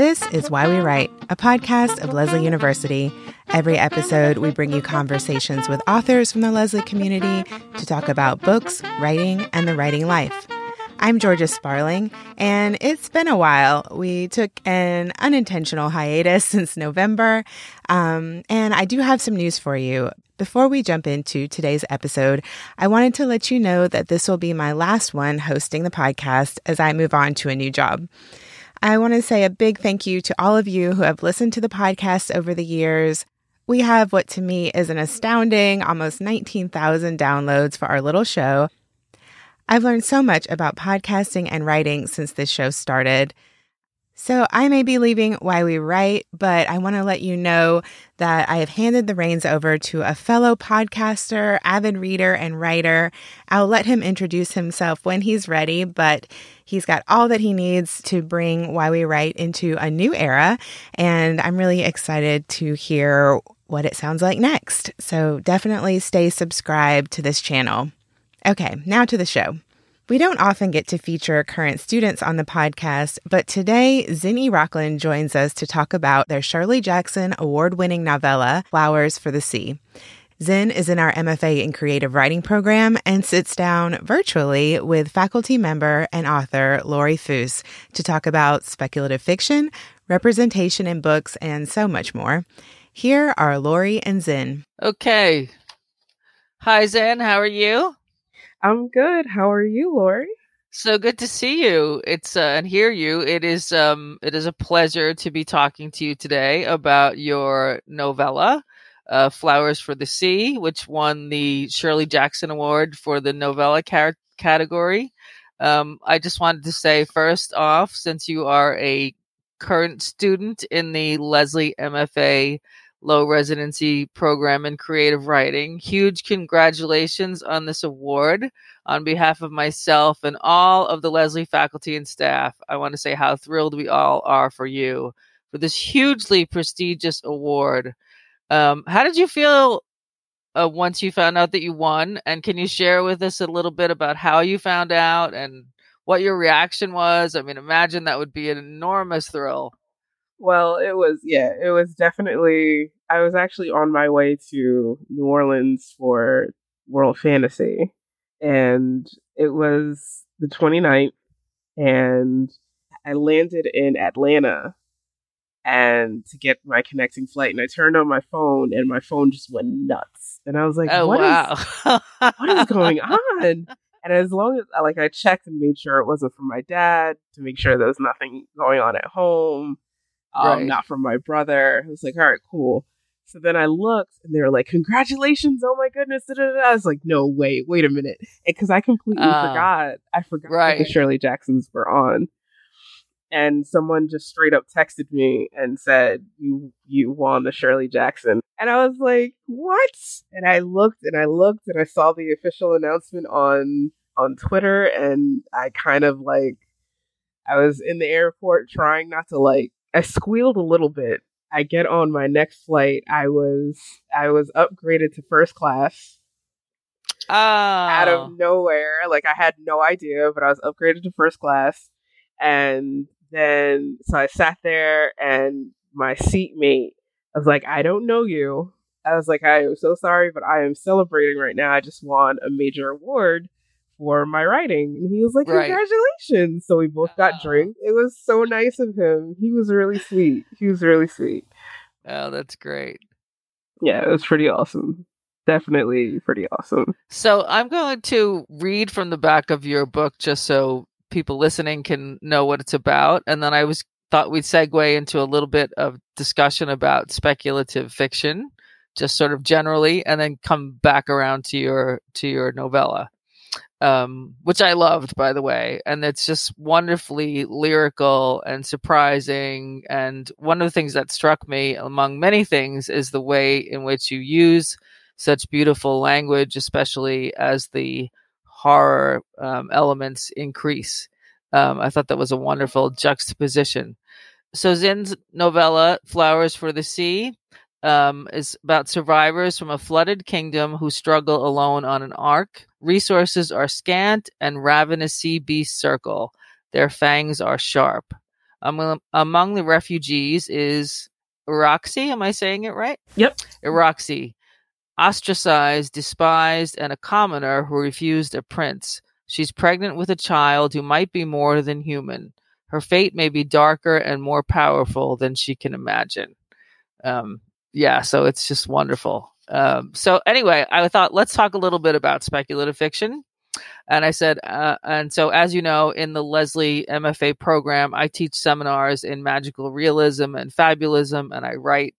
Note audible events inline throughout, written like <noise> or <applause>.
This is Why We Write, a podcast of Lesley University. Every episode, we bring you conversations with authors from the Lesley community to talk about books, writing, and the writing life. I'm Georgia Sparling, and it's been a while. We took an unintentional hiatus <laughs> since November, um, and I do have some news for you. Before we jump into today's episode, I wanted to let you know that this will be my last one hosting the podcast as I move on to a new job. I want to say a big thank you to all of you who have listened to the podcast over the years. We have what to me is an astounding almost 19,000 downloads for our little show. I've learned so much about podcasting and writing since this show started. So I may be leaving Why We Write, but I want to let you know that I have handed the reins over to a fellow podcaster, avid reader, and writer. I'll let him introduce himself when he's ready, but he's got all that he needs to bring Why We Write into a new era. And I'm really excited to hear what it sounds like next. So definitely stay subscribed to this channel. Okay, now to the show. We don't often get to feature current students on the podcast, but today Zinni Rockland joins us to talk about their Shirley Jackson award winning novella, Flowers for the Sea. Zin is in our MFA in Creative Writing program and sits down virtually with faculty member and author Laurie Foos to talk about speculative fiction, representation in books, and so much more. Here are Laurie and Zin. Okay. Hi, Zin. How are you? I'm good. How are you, Laurie? So good to see you. It's uh, and hear you. It is um it is a pleasure to be talking to you today about your novella, uh, Flowers for the Sea, which won the Shirley Jackson Award for the novella car- category. Um, I just wanted to say first off, since you are a current student in the Lesley MFA low residency program in creative writing. Huge congratulations on this award. On behalf of myself and all of the Lesley faculty and staff, I want to say how thrilled we all are for you for this hugely prestigious award. Um, how did you feel uh, once you found out that you won? And can you share with us a little bit about how you found out and what your reaction was? I mean, imagine that would be an enormous thrill. Well, it was yeah, it was definitely I was actually on my way to New Orleans for World Fantasy and it was the 29th and I landed in Atlanta and to get my connecting flight and I turned on my phone and my phone just went nuts. And I was like, oh, what wow. is, what is going <laughs> on? And as long as like I checked and made sure it wasn't from my dad to make sure there was nothing going on at home um, right. not from my brother. I was like, all right, cool. So then I looked and they were like, congratulations. Oh my goodness. Da-da-da. I was like, no, wait, wait a minute. Because I completely uh, forgot. I forgot right. that the Shirley Jacksons were on. And someone just straight up texted me and said, you, you won the Shirley Jackson. And I was like, what? And I looked and I looked and I saw the official announcement on, on Twitter and I kind of like, I was in the airport trying not to like I squealed a little bit. I get on my next flight. I was I was upgraded to first class. Oh. Out of oh. nowhere. Like I had no idea, but I was upgraded to first class. And then so I sat there and my seatmate I was like, I don't know you. I was like, I am so sorry, but I am celebrating right now. I just won a major award for my writing. And he was like, right. Congratulations. So we both got oh. drinks. It was so nice of him. He was really sweet. He was really sweet. Oh, that's great. Yeah, it was pretty awesome. Definitely pretty awesome. So I'm going to read from the back of your book just so people listening can know what it's about. And then I was thought we'd segue into a little bit of discussion about speculative fiction, just sort of generally, and then come back around to your to your novella um, which I loved, by the way. And it's just wonderfully lyrical and surprising. And one of the things that struck me, among many things, is the way in which you use such beautiful language, especially as the horror um, elements increase. Um, I thought that was a wonderful juxtaposition. So Zin's novella, Flowers for the Sea, um, is about survivors from a flooded kingdom who struggle alone on an ark. Resources are scant and ravenous sea beasts circle. Their fangs are sharp. Among, among the refugees is Iraxi. Am I saying it right? Yep. Iraxi, ostracized, despised, and a commoner who refused a prince. She's pregnant with a child who might be more than human. Her fate may be darker and more powerful than she can imagine. Um, yeah, so it's just wonderful. Um, so anyway, I thought let's talk a little bit about speculative fiction. And I said, uh, and so as you know, in the Lesley MFA program, I teach seminars in magical realism and fabulism, and I write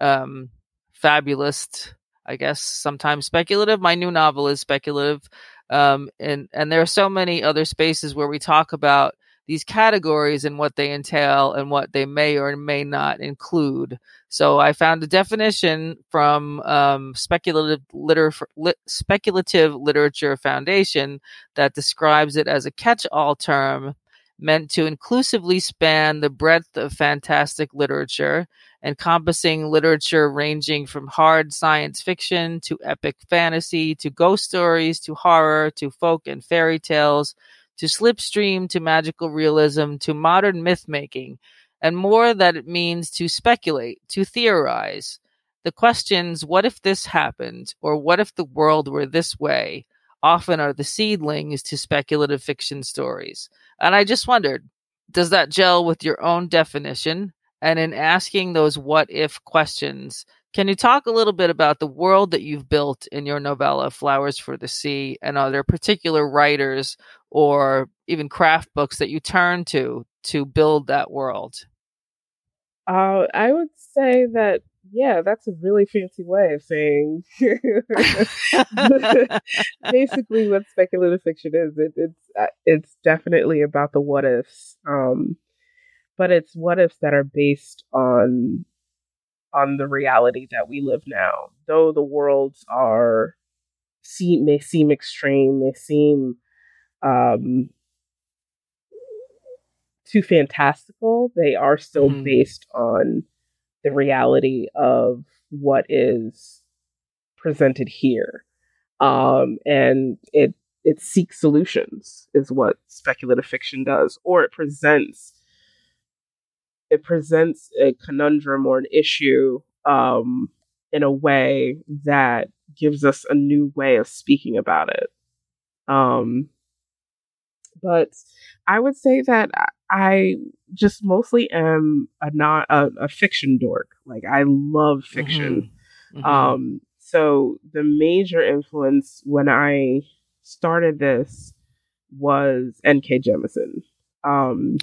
um, fabulist, I guess sometimes speculative. My new novel is speculative, um, and and there are so many other spaces where we talk about these categories and what they entail and what they may or may not include. So I found a definition from um, speculative, liter- lit- speculative literature foundation that describes it as a catch-all term meant to inclusively span the breadth of fantastic literature, encompassing literature ranging from hard science fiction to epic fantasy to ghost stories to horror to folk and fairy tales to slipstream to magical realism to modern myth making, and more that it means to speculate, to theorize. The questions, what if this happened, or what if the world were this way, often are the seedlings to speculative fiction stories. And I just wondered, does that gel with your own definition? And in asking those what if questions, can you talk a little bit about the world that you've built in your novella, Flowers for the Sea, and are there particular writers or even craft books that you turn to to build that world? Uh, I would say that yeah, that's a really fancy way of saying <laughs> basically what speculative fiction is. It, it's uh, it's definitely about the what ifs, um, but it's what ifs that are based on on the reality that we live now. Though the worlds are seem may seem extreme, may seem um, too fantastical, they are still mm-hmm. based on the reality of what is presented here. Um, and it it seeks solutions is what speculative fiction does, or it presents it presents a conundrum or an issue um, in a way that gives us a new way of speaking about it. Um, but I would say that I just mostly am a not a, a fiction dork. Like I love fiction. Mm-hmm. Mm-hmm. Um, so the major influence when I started this was N.K. Jemisin. Um,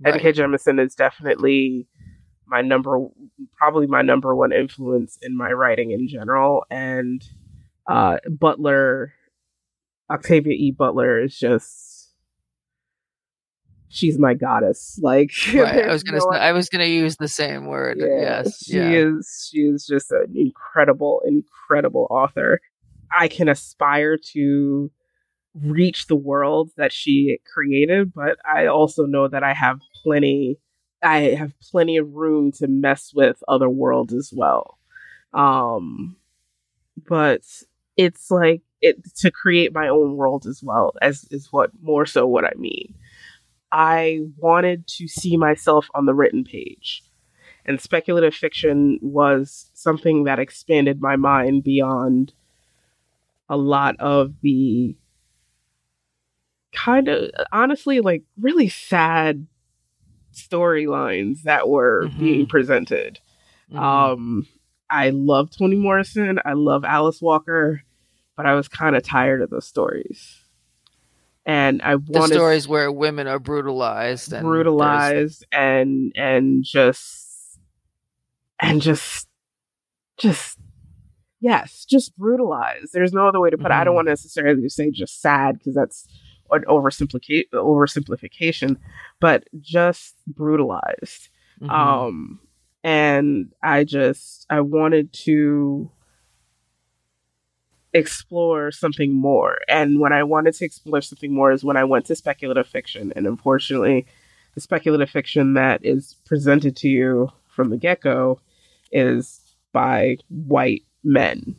right. N.K. Jemisin is definitely my number, probably my number one influence in my writing in general. And uh, Butler, Octavia E. Butler is just she's my goddess. Like <laughs> right. I was gonna no I was gonna use the same word. Yeah, yes. She yeah. is she is just an incredible, incredible author. I can aspire to reach the world that she created, but I also know that I have plenty I have plenty of room to mess with other worlds as well. Um but it's like it to create my own world as well as is what more so what I mean. I wanted to see myself on the written page. And speculative fiction was something that expanded my mind beyond a lot of the kind of honestly like really sad storylines that were mm-hmm. being presented. Mm-hmm. Um I love Toni Morrison, I love Alice Walker, but I was kind of tired of those stories and I want the stories where women are brutalized, and brutalized, and and just and just just yes, just brutalized. There's no other way to put mm-hmm. it. I don't mm-hmm. want to necessarily say just sad because that's an oversimplification, oversimplification, but just brutalized. Mm-hmm. Um, and I just I wanted to explore something more. And when I wanted to explore something more is when I went to speculative fiction. And unfortunately, the speculative fiction that is presented to you from the get go is by white men,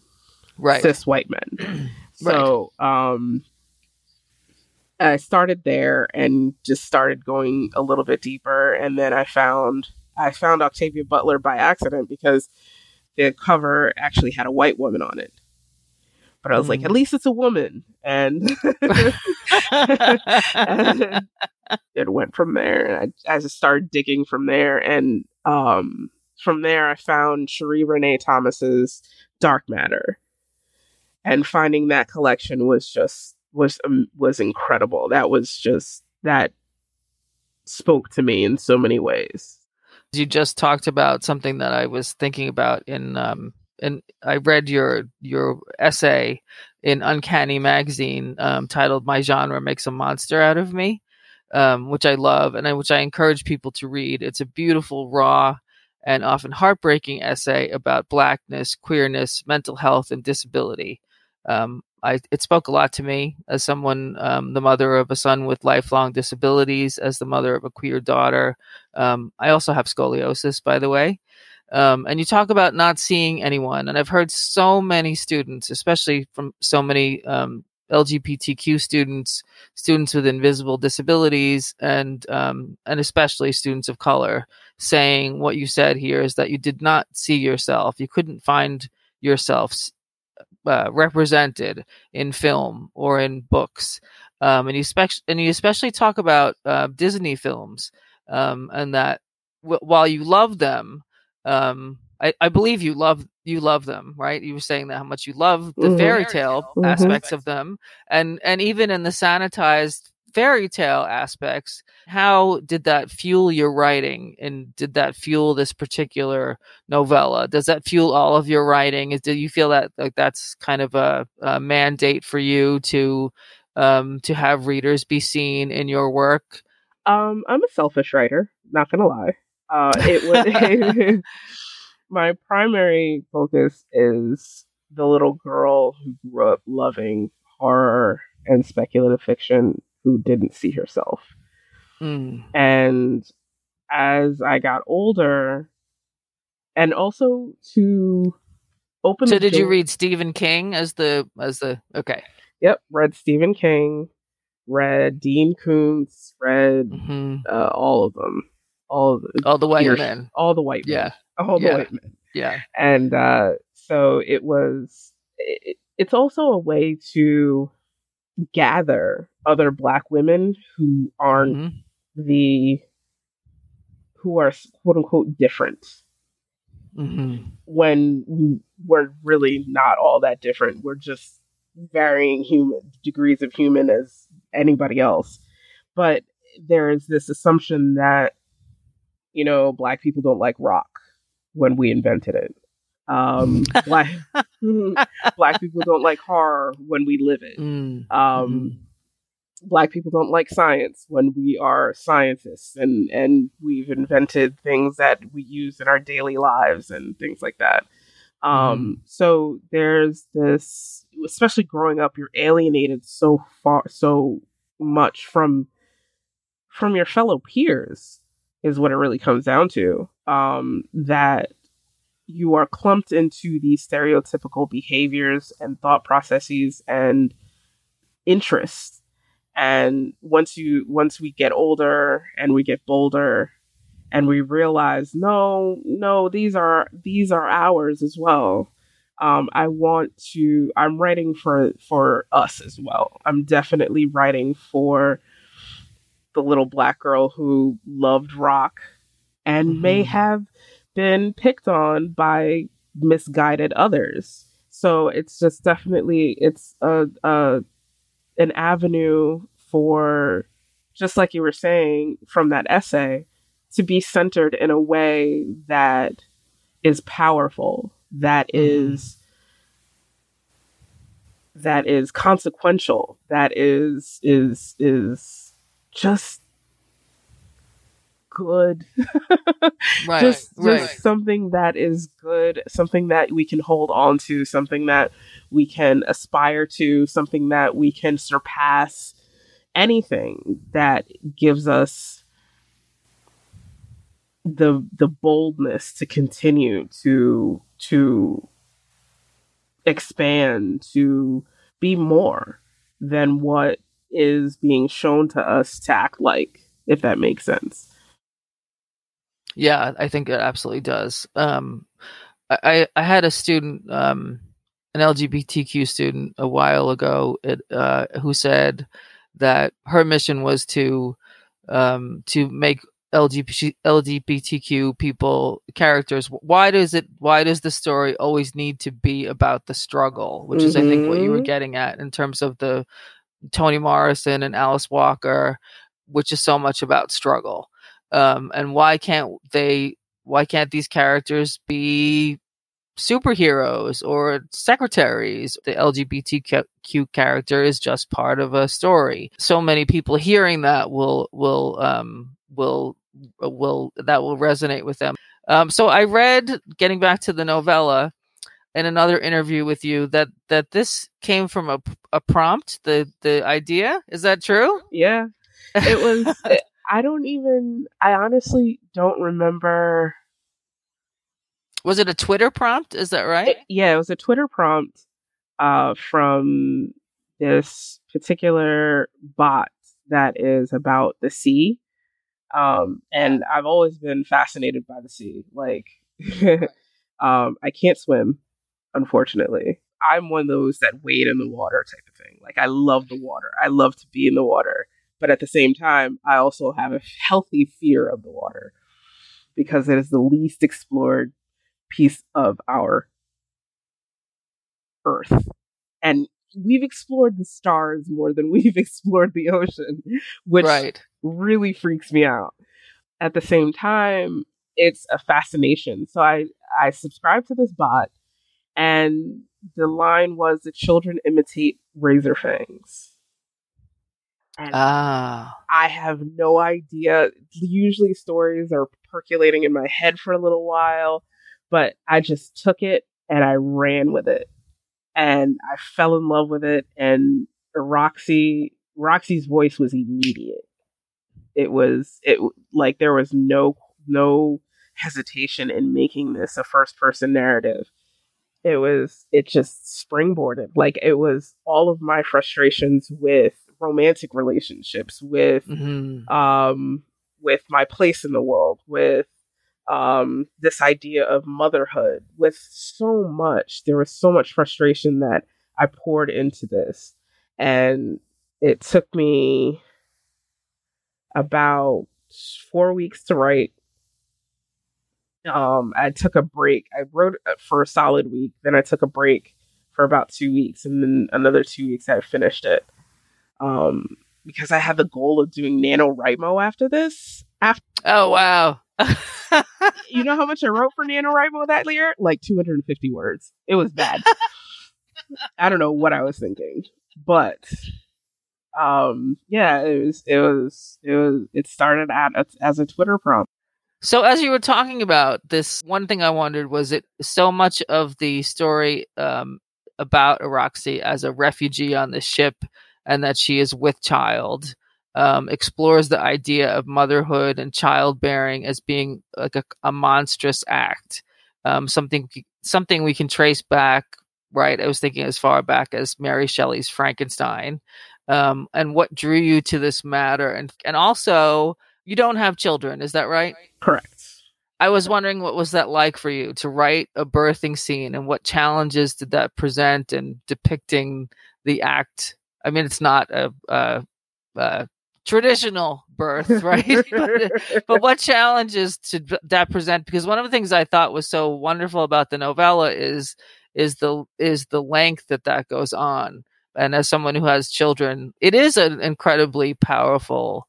right? Cis white men. <clears throat> so, um, I started there and just started going a little bit deeper, and then I found I found Octavia Butler by accident because the cover actually had a white woman on it. But I was mm. like, at least it's a woman, and, and <laughs> <laughs> it went from there. I, I just started digging from there, and um, from there I found Sheree Renee Thomas's Dark Matter, and finding that collection was just was um, was incredible. That was just that spoke to me in so many ways. You just talked about something that I was thinking about in um and I read your your essay in Uncanny Magazine um, titled "My Genre Makes a Monster Out of Me," um, which I love and I, which I encourage people to read. It's a beautiful, raw, and often heartbreaking essay about blackness, queerness, mental health, and disability. Um, I, it spoke a lot to me as someone, um, the mother of a son with lifelong disabilities, as the mother of a queer daughter. Um, I also have scoliosis, by the way. Um, and you talk about not seeing anyone. And I've heard so many students, especially from so many um, LGBTQ students, students with invisible disabilities, and um, and especially students of color, saying what you said here is that you did not see yourself. You couldn't find yourself uh, represented in film or in books. Um, and you especially and you especially talk about uh, Disney films, um, and that w- while you love them, um, I, I, believe you love you love them, right? You were saying that how much you love the mm-hmm. fairy tale mm-hmm. aspects of them, and and even in the sanitized fairy tale aspects, how did that fuel your writing, and did that fuel this particular novella? Does that fuel all of your writing? Is do you feel that like that's kind of a, a mandate for you to um, to have readers be seen in your work? Um, I'm a selfish writer, not gonna lie. Uh, it was <laughs> <laughs> my primary focus is the little girl who grew up loving horror and speculative fiction who didn't see herself. Mm. And as I got older, and also to open. So, did door- you read Stephen King as the as the okay? Yep, read Stephen King, read Dean Koontz, read mm-hmm. uh, all of them all the all the white men, all the white men, yeah, all the yeah. white men, yeah. And uh, so it was. It, it's also a way to gather other Black women who aren't mm-hmm. the who are quote unquote different. Mm-hmm. When we're really not all that different, we're just varying human degrees of human as anybody else. But there's this assumption that you know, black people don't like rock when we invented it. Um, <laughs> black <laughs> black people don't like horror when we live it. Mm. Um, mm-hmm. Black people don't like science when we are scientists, and and we've invented things that we use in our daily lives and things like that. Um, mm. So there's this, especially growing up, you're alienated so far, so much from from your fellow peers is what it really comes down to. Um, that you are clumped into these stereotypical behaviors and thought processes and interests. And once you once we get older and we get bolder and we realize no, no, these are these are ours as well. Um, I want to I'm writing for for us as well. I'm definitely writing for the little black girl who loved rock and mm-hmm. may have been picked on by misguided others. So it's just definitely it's a, a an avenue for just like you were saying from that essay to be centered in a way that is powerful, that mm-hmm. is that is consequential, that is is is just good. <laughs> right, just right. just something that is good, something that we can hold on to, something that we can aspire to, something that we can surpass anything that gives us the the boldness to continue to to expand to be more than what is being shown to us to act like, if that makes sense. Yeah, I think it absolutely does. Um, I, I had a student, um, an LGBTQ student a while ago, it, uh, who said that her mission was to um, to make LGBT, LGBTQ people characters. Why does it? Why does the story always need to be about the struggle? Which mm-hmm. is, I think, what you were mm-hmm. getting at in terms of the Toni Morrison and Alice Walker, which is so much about struggle. Um, and why can't they? Why can't these characters be superheroes or secretaries. The LGBTQ character is just part of a story. So many people hearing that will will um, will will that will resonate with them. Um, so I read, getting back to the novella, in another interview with you that that this came from a a prompt. The the idea is that true? <laughs> Yeah, it was. <laughs> it, I don't even. I honestly don't remember was it a Twitter prompt? Is that right? It, yeah, it was a Twitter prompt uh, from this particular bot that is about the sea. Um, and I've always been fascinated by the sea. Like, <laughs> um, I can't swim, unfortunately. I'm one of those that wade in the water type of thing. Like, I love the water. I love to be in the water. But at the same time, I also have a healthy fear of the water because it is the least explored piece of our Earth. And we've explored the stars more than <laughs> we've explored the ocean, which right. really freaks me out. At the same time, it's a fascination. So I, I subscribed to this bot, and the line was the children imitate razor fangs. And ah. I have no idea. Usually stories are percolating in my head for a little while but I just took it and I ran with it. And I fell in love with it. And Roxy, Roxy's voice was immediate. It was, it like there was no, no hesitation in making this a first person narrative. It was, it just springboarded. Like it was all of my frustrations with romantic relationships, with, mm-hmm. um, with my place in the world, with um, this idea of motherhood with so much. There was so much frustration that I poured into this. And it took me about four weeks to write. Um, I took a break. I wrote for a solid week. Then I took a break for about two weeks. And then another two weeks, I finished it. Um, because I had the goal of doing NaNoWriMo after this. After- oh, wow <laughs> you know how much I wrote for NaNoWriMo that year? Like 250 words. It was bad. <laughs> I don't know what I was thinking, but um, yeah, it was, it was, it was, it started at as a Twitter prompt. So as you were talking about this, one thing I wondered was it so much of the story um, about Roxy as a refugee on the ship and that she is with child um, explores the idea of motherhood and childbearing as being like a, a monstrous act, um, something something we can trace back. Right, I was thinking as far back as Mary Shelley's Frankenstein, um, and what drew you to this matter, and and also you don't have children, is that right? Correct. I was wondering what was that like for you to write a birthing scene, and what challenges did that present in depicting the act? I mean, it's not a, a, a traditional birth, <laughs> right? but, but, what challenges did that present? Because one of the things I thought was so wonderful about the novella is is the is the length that that goes on. And as someone who has children, it is an incredibly powerful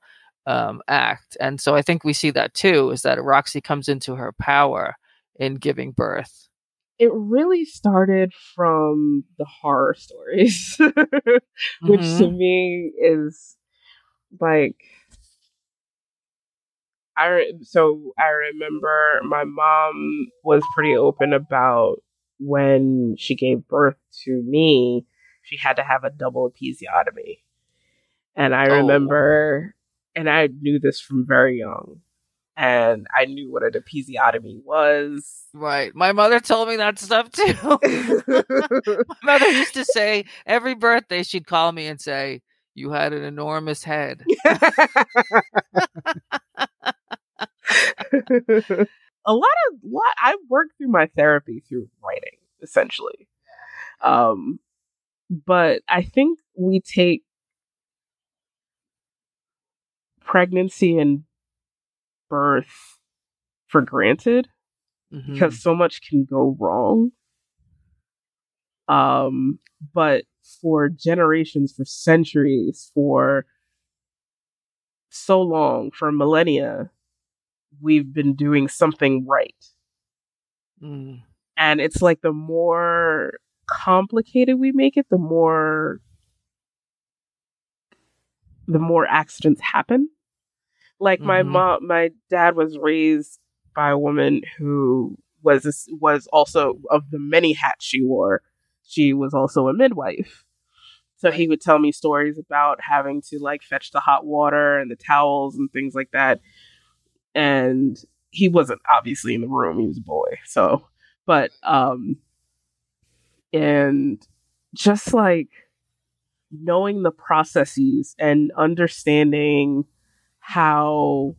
um, act. And so I think we see that too. Is that Roxy comes into her power in giving birth. It really started from the horror stories, <laughs> which mm-hmm. to me is like I so I remember my mom was pretty open about when she gave birth to me, she had to have a double episiotomy. And I oh. remember and I knew this from very young. And I knew what an episiotomy was. Right. My mother told me that stuff too. <laughs> My mother used to say every birthday she'd call me and say, You had an enormous head. <laughs> a lot of lot I worked through my therapy through writing, essentially. Um but I think we take pregnancy and birth for granted mm-hmm. because so much can go wrong. Um, but for generations, for centuries, for so long, for millennia, we've been doing something right. Mm. And it's like the more complicated we make it, the more the more accidents happen. Like my mm-hmm. mom, my dad was raised by a woman who was was also of the many hats she wore. She was also a midwife. So he would tell me stories about having to like fetch the hot water and the towels and things like that. And he wasn't obviously in the room, he was a boy. So, but um and just like knowing the processes and understanding how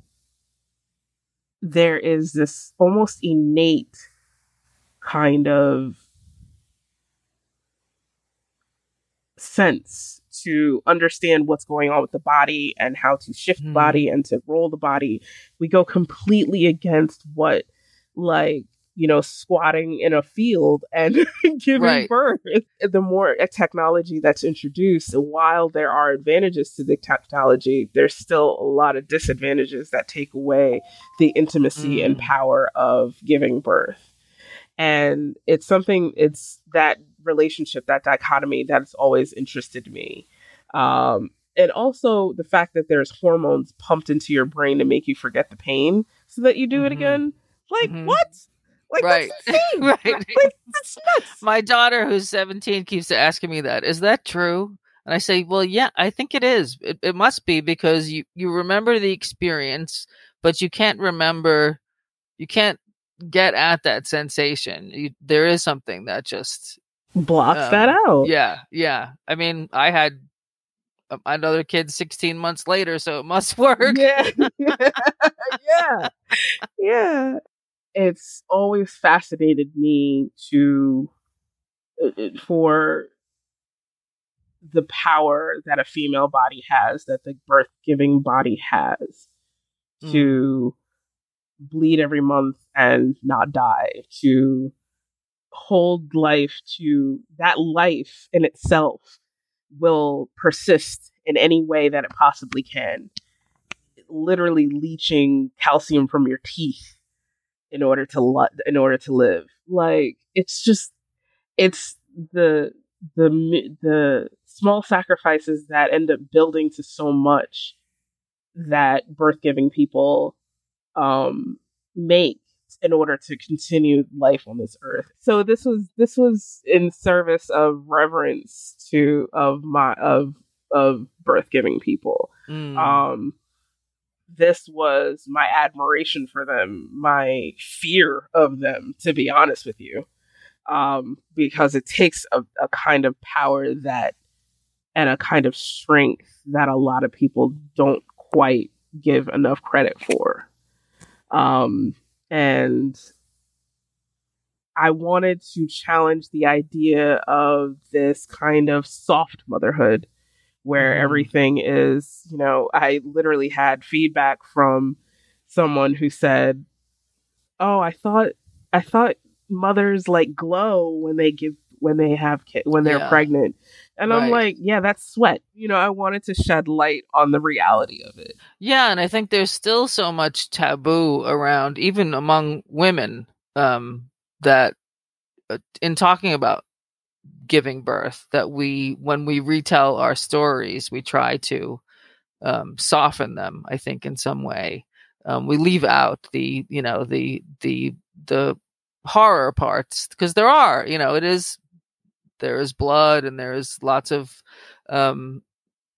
there is this almost innate kind of sense to understand what's going on with the body and how to shift mm. the body and to roll the body. We go completely against what like you know, squatting in a field and <laughs> giving right. birth. The more technology that's introduced, while there are advantages to the technology, there's still a lot of disadvantages that take away the intimacy mm. and power of giving birth. And it's something, it's that relationship, that dichotomy that's always interested me. Um, and also the fact that there's hormones pumped into your brain to make you forget the pain so that you do mm-hmm. it again. Like, mm-hmm. what? Like, right. <laughs> right. Like, My daughter, who's 17, keeps asking me that. Is that true? And I say, well, yeah, I think it is. It, it must be because you, you remember the experience, but you can't remember, you can't get at that sensation. You, there is something that just blocks um, that out. Yeah. Yeah. I mean, I had another kid 16 months later, so it must <laughs> work. Yeah. <laughs> yeah. yeah it's always fascinated me to uh, uh, for the power that a female body has that the birth giving body has mm. to bleed every month and not die to hold life to that life in itself will persist in any way that it possibly can literally leaching calcium from your teeth in order to lo- in order to live. Like it's just it's the the the small sacrifices that end up building to so much that birth giving people um make in order to continue life on this earth. So this was this was in service of reverence to of my of of birth giving people. Mm. Um this was my admiration for them, my fear of them, to be honest with you. Um, because it takes a, a kind of power that and a kind of strength that a lot of people don't quite give enough credit for. Um, and I wanted to challenge the idea of this kind of soft motherhood where mm-hmm. everything is, you know, I literally had feedback from someone who said, "Oh, I thought I thought mothers like glow when they give when they have kids when they're yeah. pregnant." And right. I'm like, "Yeah, that's sweat." You know, I wanted to shed light on the reality of it. Yeah, and I think there's still so much taboo around even among women um that uh, in talking about giving birth that we when we retell our stories we try to um, soften them i think in some way. Um, we leave out the you know the the the horror parts because there are you know it is there is blood and there is lots of um,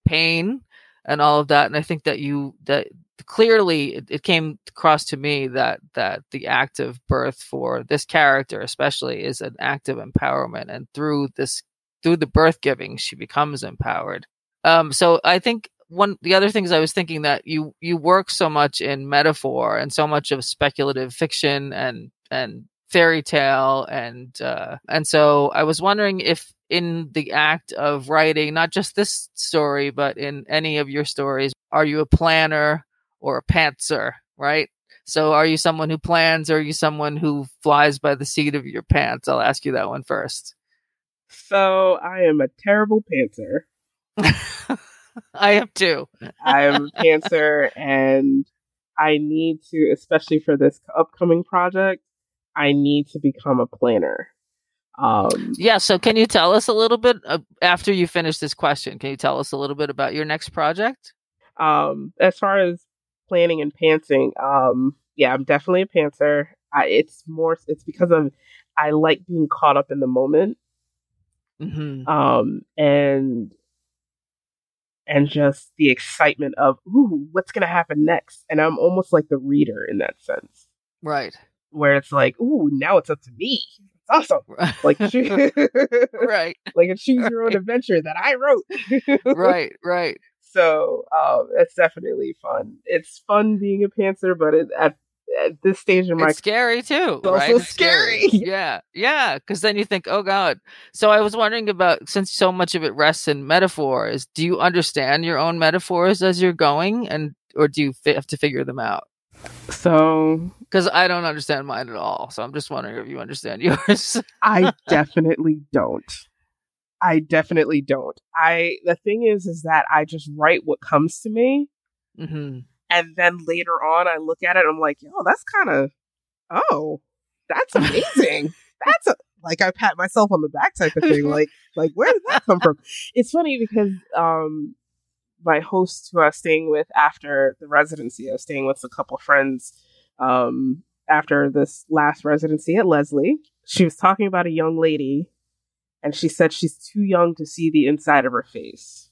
pain and all of that and i think that you that clearly it, it, came across to me that that the act of birth for this character especially is an act of empowerment and through this through the birth giving she becomes empowered. Um, so I think one the other things I was thinking that you you work so much in metaphor and so much of speculative fiction and and fairy tale and uh, and so I was wondering if in the act of writing not just this story but in any of your stories are you a planner or a pantser right so are you someone who plans or are you someone who flies by the seat of your pants I'll ask you that one first so I am a terrible pantser <laughs> I am too I am a pantser and I need to especially for this upcoming project I need to become a planner. Um, yeah. So, can you tell us a little bit uh, after you finish this question? Can you tell us a little bit about your next project? Um, as far as planning and pantsing, um, yeah, I'm definitely a pantser. I, it's more, it's because of I like being caught up in the moment, mm-hmm. um, and and just the excitement of ooh, what's gonna happen next. And I'm almost like the reader in that sense, right? where it's like, ooh, now it's up to me. It's awesome. <laughs> Like, <laughs> right. Like a choose your own adventure that I wrote. <laughs> right, right. So um, it's definitely fun. It's fun being a pantser, but it, at at this stage in my it's scary too. It's right? also scary. scary. <laughs> Yeah, yeah. Because then you think, oh god. So I was wondering about since so much of it rests in metaphors. Do you understand your own metaphors as you're going, and or do you have to figure them out? So, because I don't understand mine at all, so I'm just wondering if you understand <laughs> yours. I definitely don't. I definitely don't. I the thing is, is that I just write what comes to me, mm-hmm. and then later on, I look at it, and I'm like, "Yo, that's kind of, oh, that's amazing. <laughs> that's a, like I pat myself on the back type of thing. Like, like where did that come from? It's funny because um, my host who I was staying with after the residency. I was staying with a couple friends um, after this last residency at Lesley. She was talking about a young lady, and she said she's too young to see the inside of her face.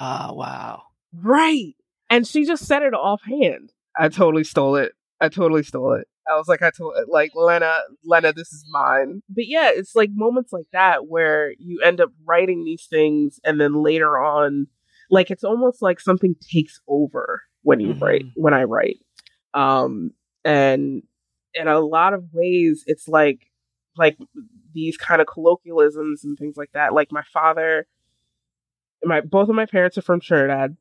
Oh, wow. Right. And she just said it offhand. I totally stole it. I totally stole it. I was like, I told like Lena, Lena, this is mine. But yeah, it's like moments like that where you end up writing these things, and then later on, like it's almost like something takes over when you mm-hmm. write. When I write, um, and in a lot of ways, it's like like these kind of colloquialisms and things like that. Like my father, my both of my parents are from Trinidad.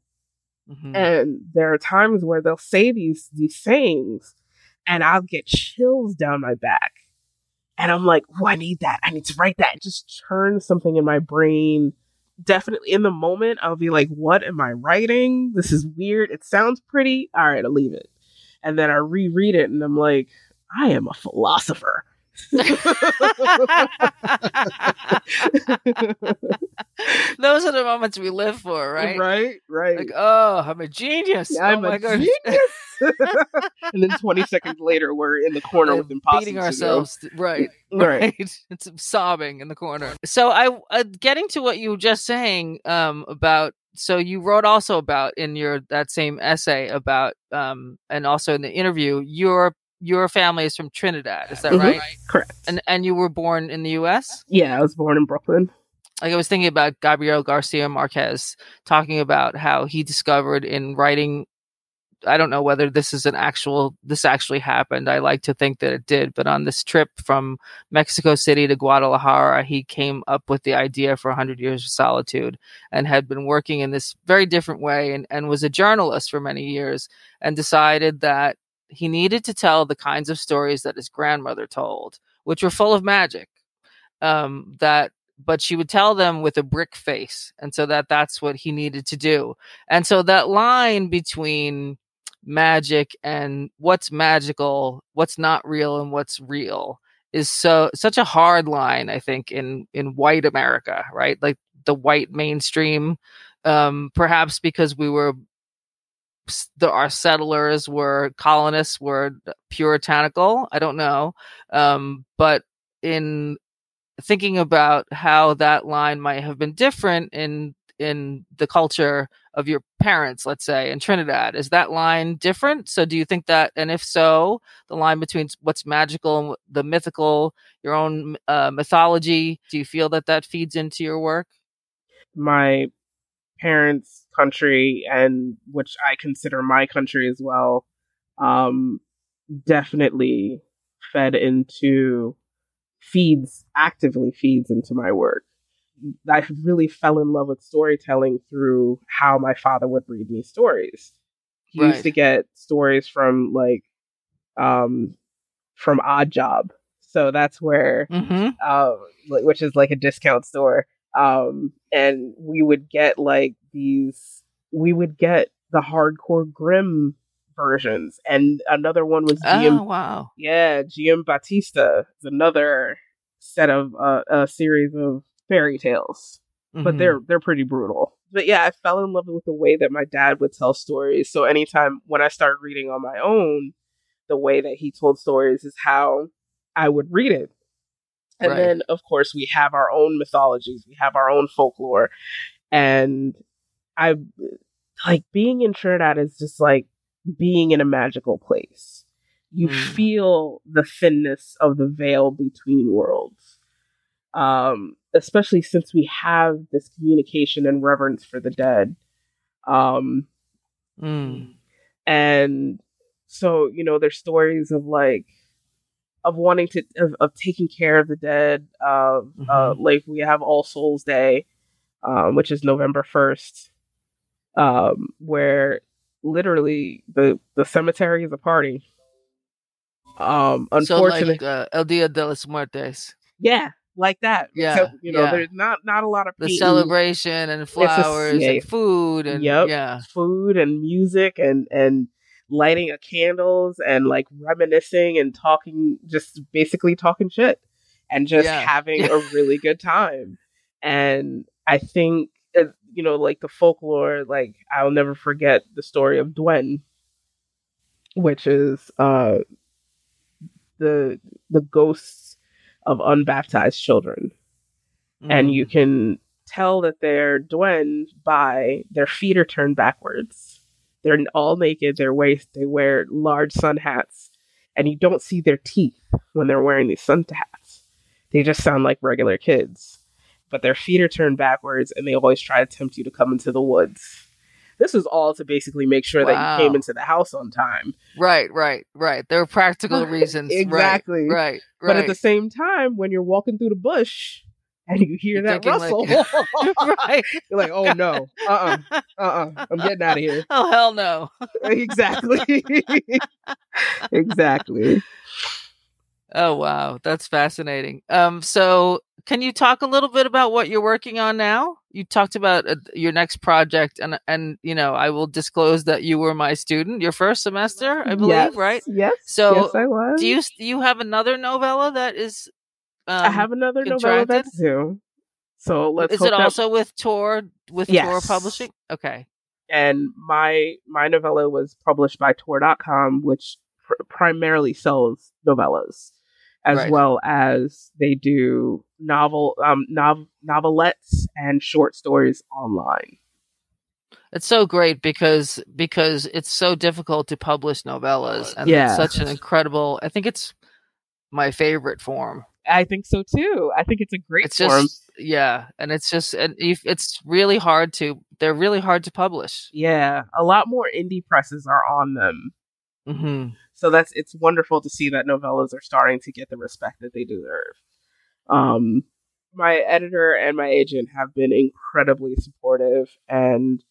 Mm-hmm. And there are times where they'll say these these sayings and I'll get chills down my back. And I'm like, oh, I need that. I need to write that. It just turn something in my brain. Definitely in the moment, I'll be like, what am I writing? This is weird. It sounds pretty. All right, I'll leave it. And then I reread it and I'm like, I am a philosopher. <laughs> Those are the moments we live for, right? Right, right. Like, oh, I'm a genius. Yeah, I'm oh a genius. <laughs> and then 20 seconds later, we're in the corner with imposter beating ourselves. <laughs> Right, right. It's sobbing in the corner. So, I uh, getting to what you were just saying um, about. So you wrote also about in your that same essay about um, and also in the interview your your family is from Trinidad. Is that mm-hmm. right? Correct. And and you were born in the U.S. Yeah, I was born in Brooklyn. Like I was thinking about Gabriel Garcia Marquez talking about how he discovered in writing. I don't know whether this is an actual this actually happened. I like to think that it did, but on this trip from Mexico City to Guadalajara, he came up with the idea for 100 Years of Solitude and had been working in this very different way and, and was a journalist for many years and decided that he needed to tell the kinds of stories that his grandmother told, which were full of magic. Um, that, but she would tell them with a brick face, and so that that's what he needed to do. And so that line between magic and what's magical, what's not real, and what's real is so such a hard line. I think in in white America, right? Like the white mainstream um, perhaps because we were the, our settlers were colonists were puritanical. I don't know, um, but in thinking about how that line might have been different in in the culture of your parents, let's say in Trinidad, is that line different? So, do you think that, and if so, the line between what's magical and the mythical, your own uh, mythology, do you feel that that feeds into your work? my parents' country and which I consider my country as well, um, definitely fed into feeds actively feeds into my work. I really fell in love with storytelling through how my father would read me stories. He right. used to get stories from like um from Odd Job. So that's where mm-hmm. uh, which is like a discount store. Um and we would get like these we would get the hardcore Grimm versions, and another one was GM. Oh, wow! Yeah, Giambattista is another set of uh, a series of fairy tales, mm-hmm. but they're they're pretty brutal. But yeah, I fell in love with the way that my dad would tell stories. So anytime when I started reading on my own, the way that he told stories is how I would read it. And right. then, of course, we have our own mythologies, we have our own folklore, and I like being in Trinidad is just like being in a magical place. You mm. feel the thinness of the veil between worlds. Um, especially since we have this communication and reverence for the dead. Um, mm. and so, you know, there's stories of like, of wanting to, of, of taking care of the dead. Uh, mm-hmm. uh, like we have All Souls Day, um, which is November 1st, um, where literally the the cemetery is a party. Um, unfortunately, so like, uh, El Dia de los Muertes. Yeah, like that. Yeah, so, you know, yeah. there's not not a lot of the celebration and flowers a, yeah, and food and yep, yeah, food and music and and lighting of candles and like reminiscing and talking, just basically talking shit and just yeah. having a <laughs> really good time. And I think you know, like the folklore, like I'll never forget the story of Douen, which is uh the the ghosts of unbaptized children. Mm. And you can tell that they're Douen by their feet are turned backwards. They're all naked, their waist, they wear large sun hats, and you don't see their teeth when they're wearing these sun hats. They just sound like regular kids but their feet are turned backwards and they always try to tempt you to come into the woods. This was all to basically make sure wow. that you came into the house on time. Right, right, right. There are practical <laughs> reasons. exactly. Right, right, right, But at the same time, when you're walking through the bush and you hear you're that rustle, like, <laughs> <laughs> right. <laughs> you're like, oh no, uh uh-uh, uh, uh-uh, I'm getting out of here. Oh, hell no. exactly. exactly. Oh wow, that's fascinating. Um, so can you talk a little bit about what you're working on now? You talked about uh, your next project, and and you know I will disclose that you were my student your first semester, I believe, yes, right? Yes. So yes, I was. Do you do you have another novella that is? Um, I have another novella that's due. So let's. Is it also with Tor with yes. Tor Publishing? Okay. And my my novella was published by Tor.com, which pr- primarily sells novellas as right. well as they do novel um nov- novelettes and short stories online. It's so great because because it's so difficult to publish novellas and yeah. it's such an incredible I think it's my favorite form. I think so too. I think it's a great it's form. Just, yeah, and it's just and it's really hard to they're really hard to publish. Yeah, a lot more indie presses are on them. Mm-hmm. So that's it's wonderful to see that novellas are starting to get the respect that they deserve. Um, my editor and my agent have been incredibly supportive, and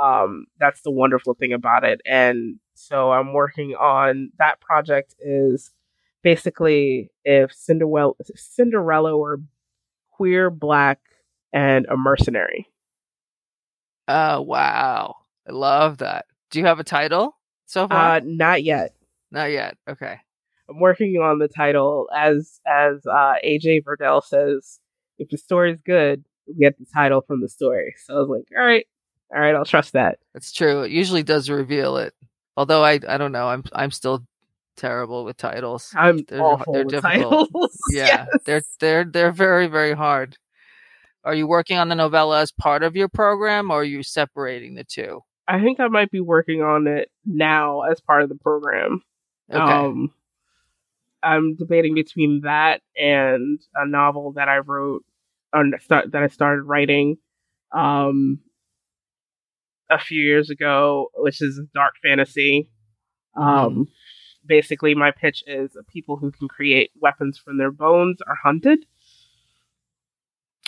um, that's the wonderful thing about it. And so I'm working on that project is basically if Cinderella, Cinderella were queer, black, and a mercenary. Oh wow! I love that. Do you have a title so far? Uh, not yet. Not yet. Okay. I'm working on the title as as uh, AJ Verdelle says. If the story's good, we get the title from the story. So I was like, all right, all right, I'll trust that. That's true. It usually does reveal it. Although I I don't know. I'm I'm still terrible with titles. I'm they're, awful they're with difficult. titles. <laughs> Yeah, yes. they're they're they're very very hard. Are you working on the novella as part of your program, or are you separating the two? I think I might be working on it now as part of the program. Okay. Um, I'm debating between that and a novel that I wrote, that I started writing um, a few years ago, which is dark fantasy. Um, mm-hmm. Basically, my pitch is people who can create weapons from their bones are hunted.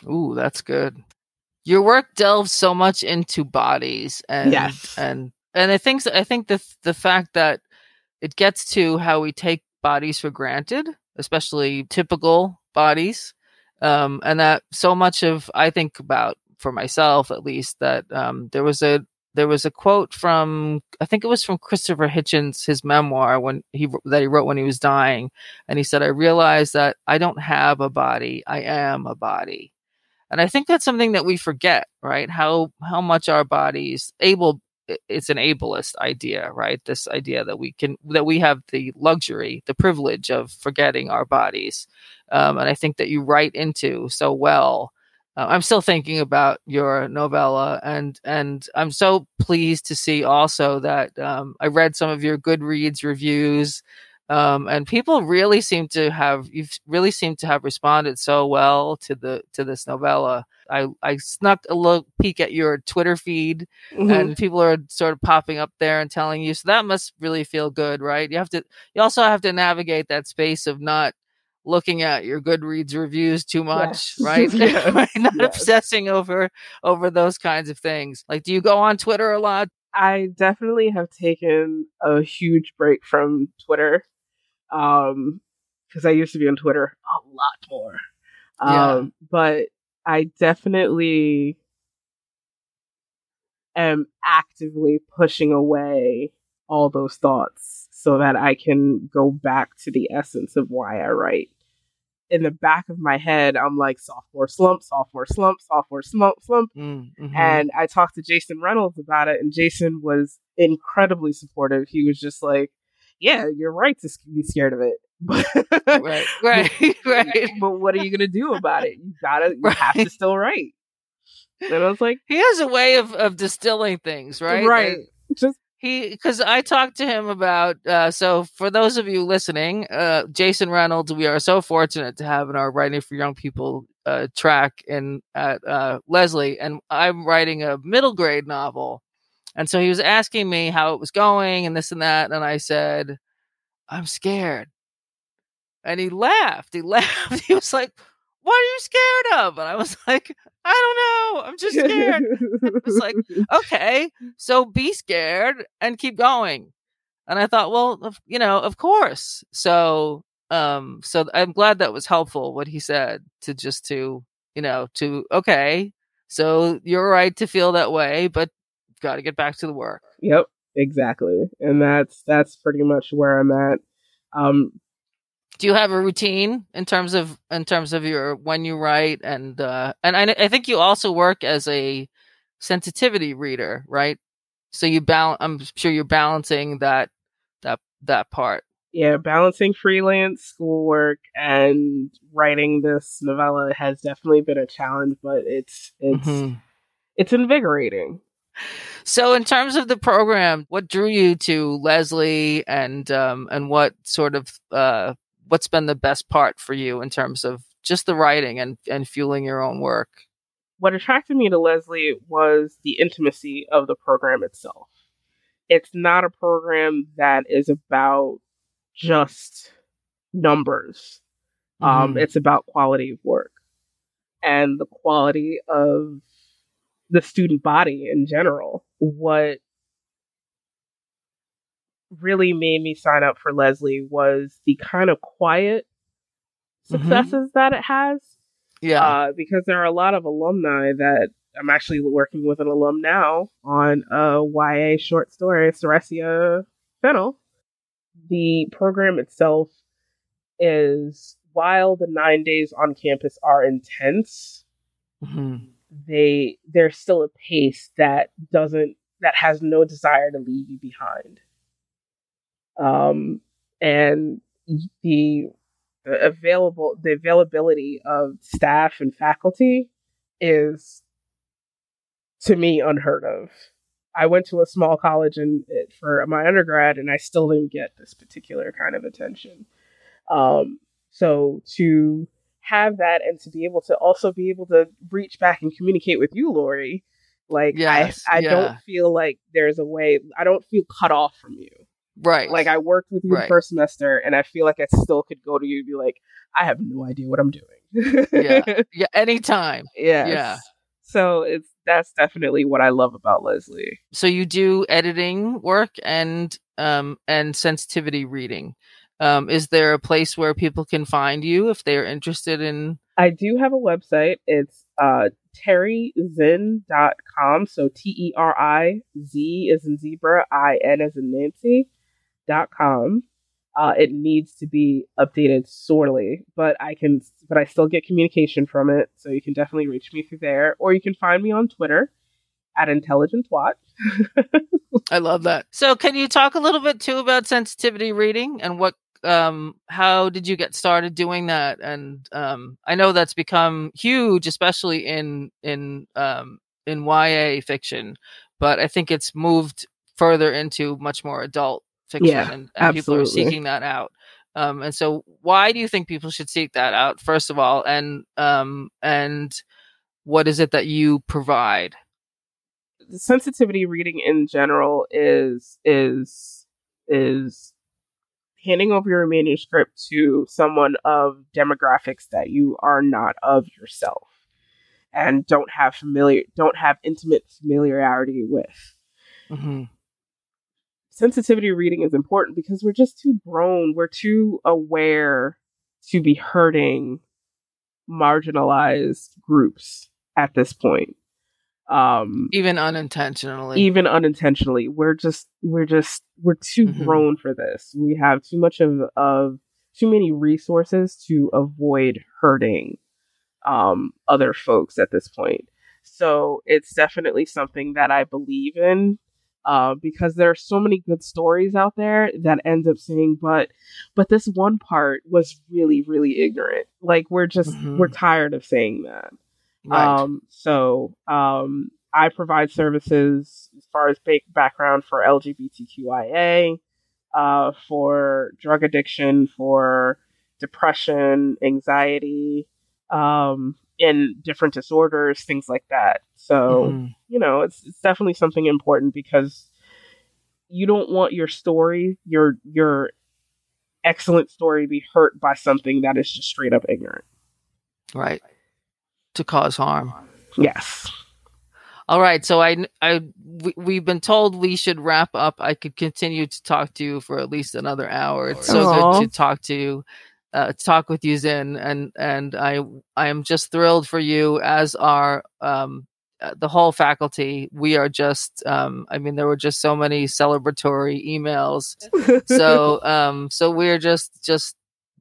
Ooh, that's good. Your work delves so much into bodies and yes. and and I think I think the the fact that it gets to how we take bodies for granted, especially typical bodies, um, and that so much of I think about for myself at least that um, there was a there was a quote from I think it was from Christopher Hitchens, his memoir when he that he wrote when he was dying, and he said, "I realize that I don't have a body; I am a body." And I think that's something that we forget, right? How how much our bodies able it's an ableist idea, right? This idea that we can that we have the luxury, the privilege of forgetting our bodies, um, and I think that you write into so well. Uh, I'm still thinking about your novella, and and I'm so pleased to see also that um, I read some of your Goodreads reviews, um, and people really seem to have you've really seemed to have responded so well to the to this novella. I I snuck a little peek at your Twitter feed, mm-hmm. and people are sort of popping up there and telling you. So that must really feel good, right? You have to. You also have to navigate that space of not looking at your Goodreads reviews too much, <laughs> yes. <laughs> right? yes. not yes. obsessing over over those kinds of things. Like, do you go on Twitter a lot? I definitely have taken a huge break from Twitter um, because I used to be on Twitter a lot more. Um, yeah. but I definitely am actively pushing away all those thoughts so that I can go back to the essence of why I write. In the back of my head, I'm like sophomore slump, sophomore slump, sophomore slump, slump. Mm, mm-hmm. And I talked to Jason Reynolds about it, and Jason was incredibly supportive. He was just like, yeah, you're right to be scared of it. <laughs> right, <laughs> right, <laughs> right. But what are you gonna do about it? You gotta, you right. have to still write. And I was like, he has a way of of distilling things, right? Right. And Just he because I talked to him about. Uh, so for those of you listening, uh, Jason Reynolds, we are so fortunate to have in our writing for young people uh, track in at uh, Lesley, and I'm writing a middle grade novel and so he was asking me how it was going and this and that. And I said, I'm scared. And he laughed. He <laughs> laughed. He was like, What are you scared of? And I was <laughs> like, I don't know. I'm just scared. it was like, <laughs> Okay, so be scared and keep going. And I thought, well, you know, of course. So, um, so I'm glad that was helpful what he said to just to, you know, to, okay, so you're right to feel that way, but got to get back to the work. Yep, exactly. And that's that's pretty much where I'm at. Um, do you have a routine in terms of in terms of your when you write and uh and I, I think you also work as a sensitivity reader, right? So you balance. I'm sure you're balancing that that that part. Yeah, balancing freelance schoolwork and writing this novella has definitely been a challenge, but it's it's mm-hmm. it's invigorating. So, in terms of the program, what drew you to Lesley, and um, and what sort of uh, what's been the best part for you in terms of just the writing and and fueling your own work? What attracted me to Lesley was the intimacy of the program itself. It's not a program that is about just numbers. Um, mm-hmm. Um, it's about quality of work and the quality of the student body in general. What really made me sign up for Lesley was the kind of quiet mm-hmm. successes mm-hmm. that it has. Yeah. Uh, because there are a lot of alumni that I'm actually working with an alum now on a YA short story, Ceresia Fennel. The program itself is, while the nine days on campus are intense, mm-hmm they there's still a pace that doesn't that has no desire to leave you behind. Um, and the, available the availability of staff and faculty is to me unheard of. I went to a small college and for my undergrad, and I still didn't get this particular kind of attention. Um, so to have that and to be able to also be able to reach back and communicate with you, Laurie. Like yes, I, I yeah. don't feel like there's a way I don't feel cut off from you. Right. Like I worked with you right. first semester and I feel like I still could go to you and be like, I have no idea what I'm doing. yeah. <laughs> Yeah. Anytime. Yes. Yeah. So it's that's definitely what I love about Lesley. So you do editing work and um and sensitivity reading. Um, is there a place where people can find you if they're interested in? I do have a website. It's uh, terizin.com. So T E R I Z is in zebra, I N as in Nancy com. Uh, it needs to be updated sorely, but I can, but I still get communication from it. So you can definitely reach me through there, or you can find me on Twitter at Intelligent Watch. <laughs> I love that. So, can you talk a little bit too about sensitivity reading and what um how did you get started doing that and um i know that's become huge especially in in um in ya fiction but i think it's moved further into much more adult fiction yeah, and, and people are seeking that out. Um and so why do you think people should seek that out first of all? And um and what is it that you provide? Sensitivity reading in general is is is handing over your manuscript to someone of demographics that you are not of yourself and don't have familiar don't have intimate familiarity with. Mm-hmm. Sensitivity reading is important because we're just too grown. We're too aware to be hurting marginalized groups at this point. Um even unintentionally. even unintentionally. We're just we're just we're too mm-hmm. grown for this. We have too much of of too many resources to avoid hurting um other folks at this point. So it's definitely something that i believe in uh, because there are so many good stories out there that end up saying, but but this one part was really really ignorant. Like we're just mm-hmm. we're tired of saying that. Right. Um, so um, I provide services as far as background for LGBTQIA, uh, for drug addiction, for depression, anxiety, um, in different disorders, things like that. So, mm-hmm. you know, it's, it's definitely something important because you don't want your story, your your excellent story, be hurt by something that is just straight up ignorant. Right to cause harm. Yes. All right. So I, I, we, have been told we should wrap up. I could continue to talk to you for at least another hour. It's so Aww. good to talk to you, uh, talk with you, Zin, and and I, I am just thrilled for you, as are um, uh, the whole faculty. We are just, um, I mean, there were just so many celebratory emails. <laughs> so, um, so we're just just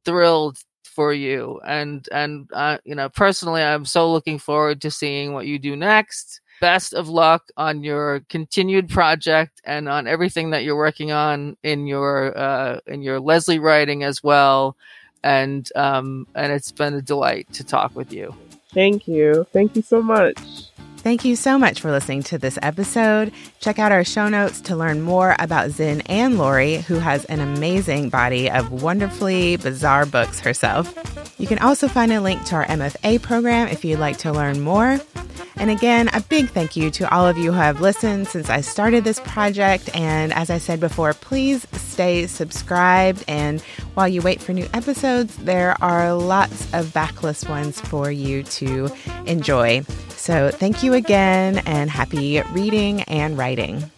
thrilled for you and and uh, you know personally i'm so looking forward to seeing what you do next best of luck on your continued project and on everything that you're working on in your uh, in your Lesley writing as well and um and it's been a delight to talk with you. Thank you. Thank you so much Thank you so much for listening to this episode. Check out our show notes to learn more about Zin and Laurie, who has an amazing body of wonderfully bizarre books herself. You can also find a link to our MFA program if you'd like to learn more. And again, a big thank you to all of you who have listened since I started this project. And as I said before, please stay subscribed. And while you wait for new episodes, there are lots of backlist ones for you to enjoy. So thank you again and happy reading and writing.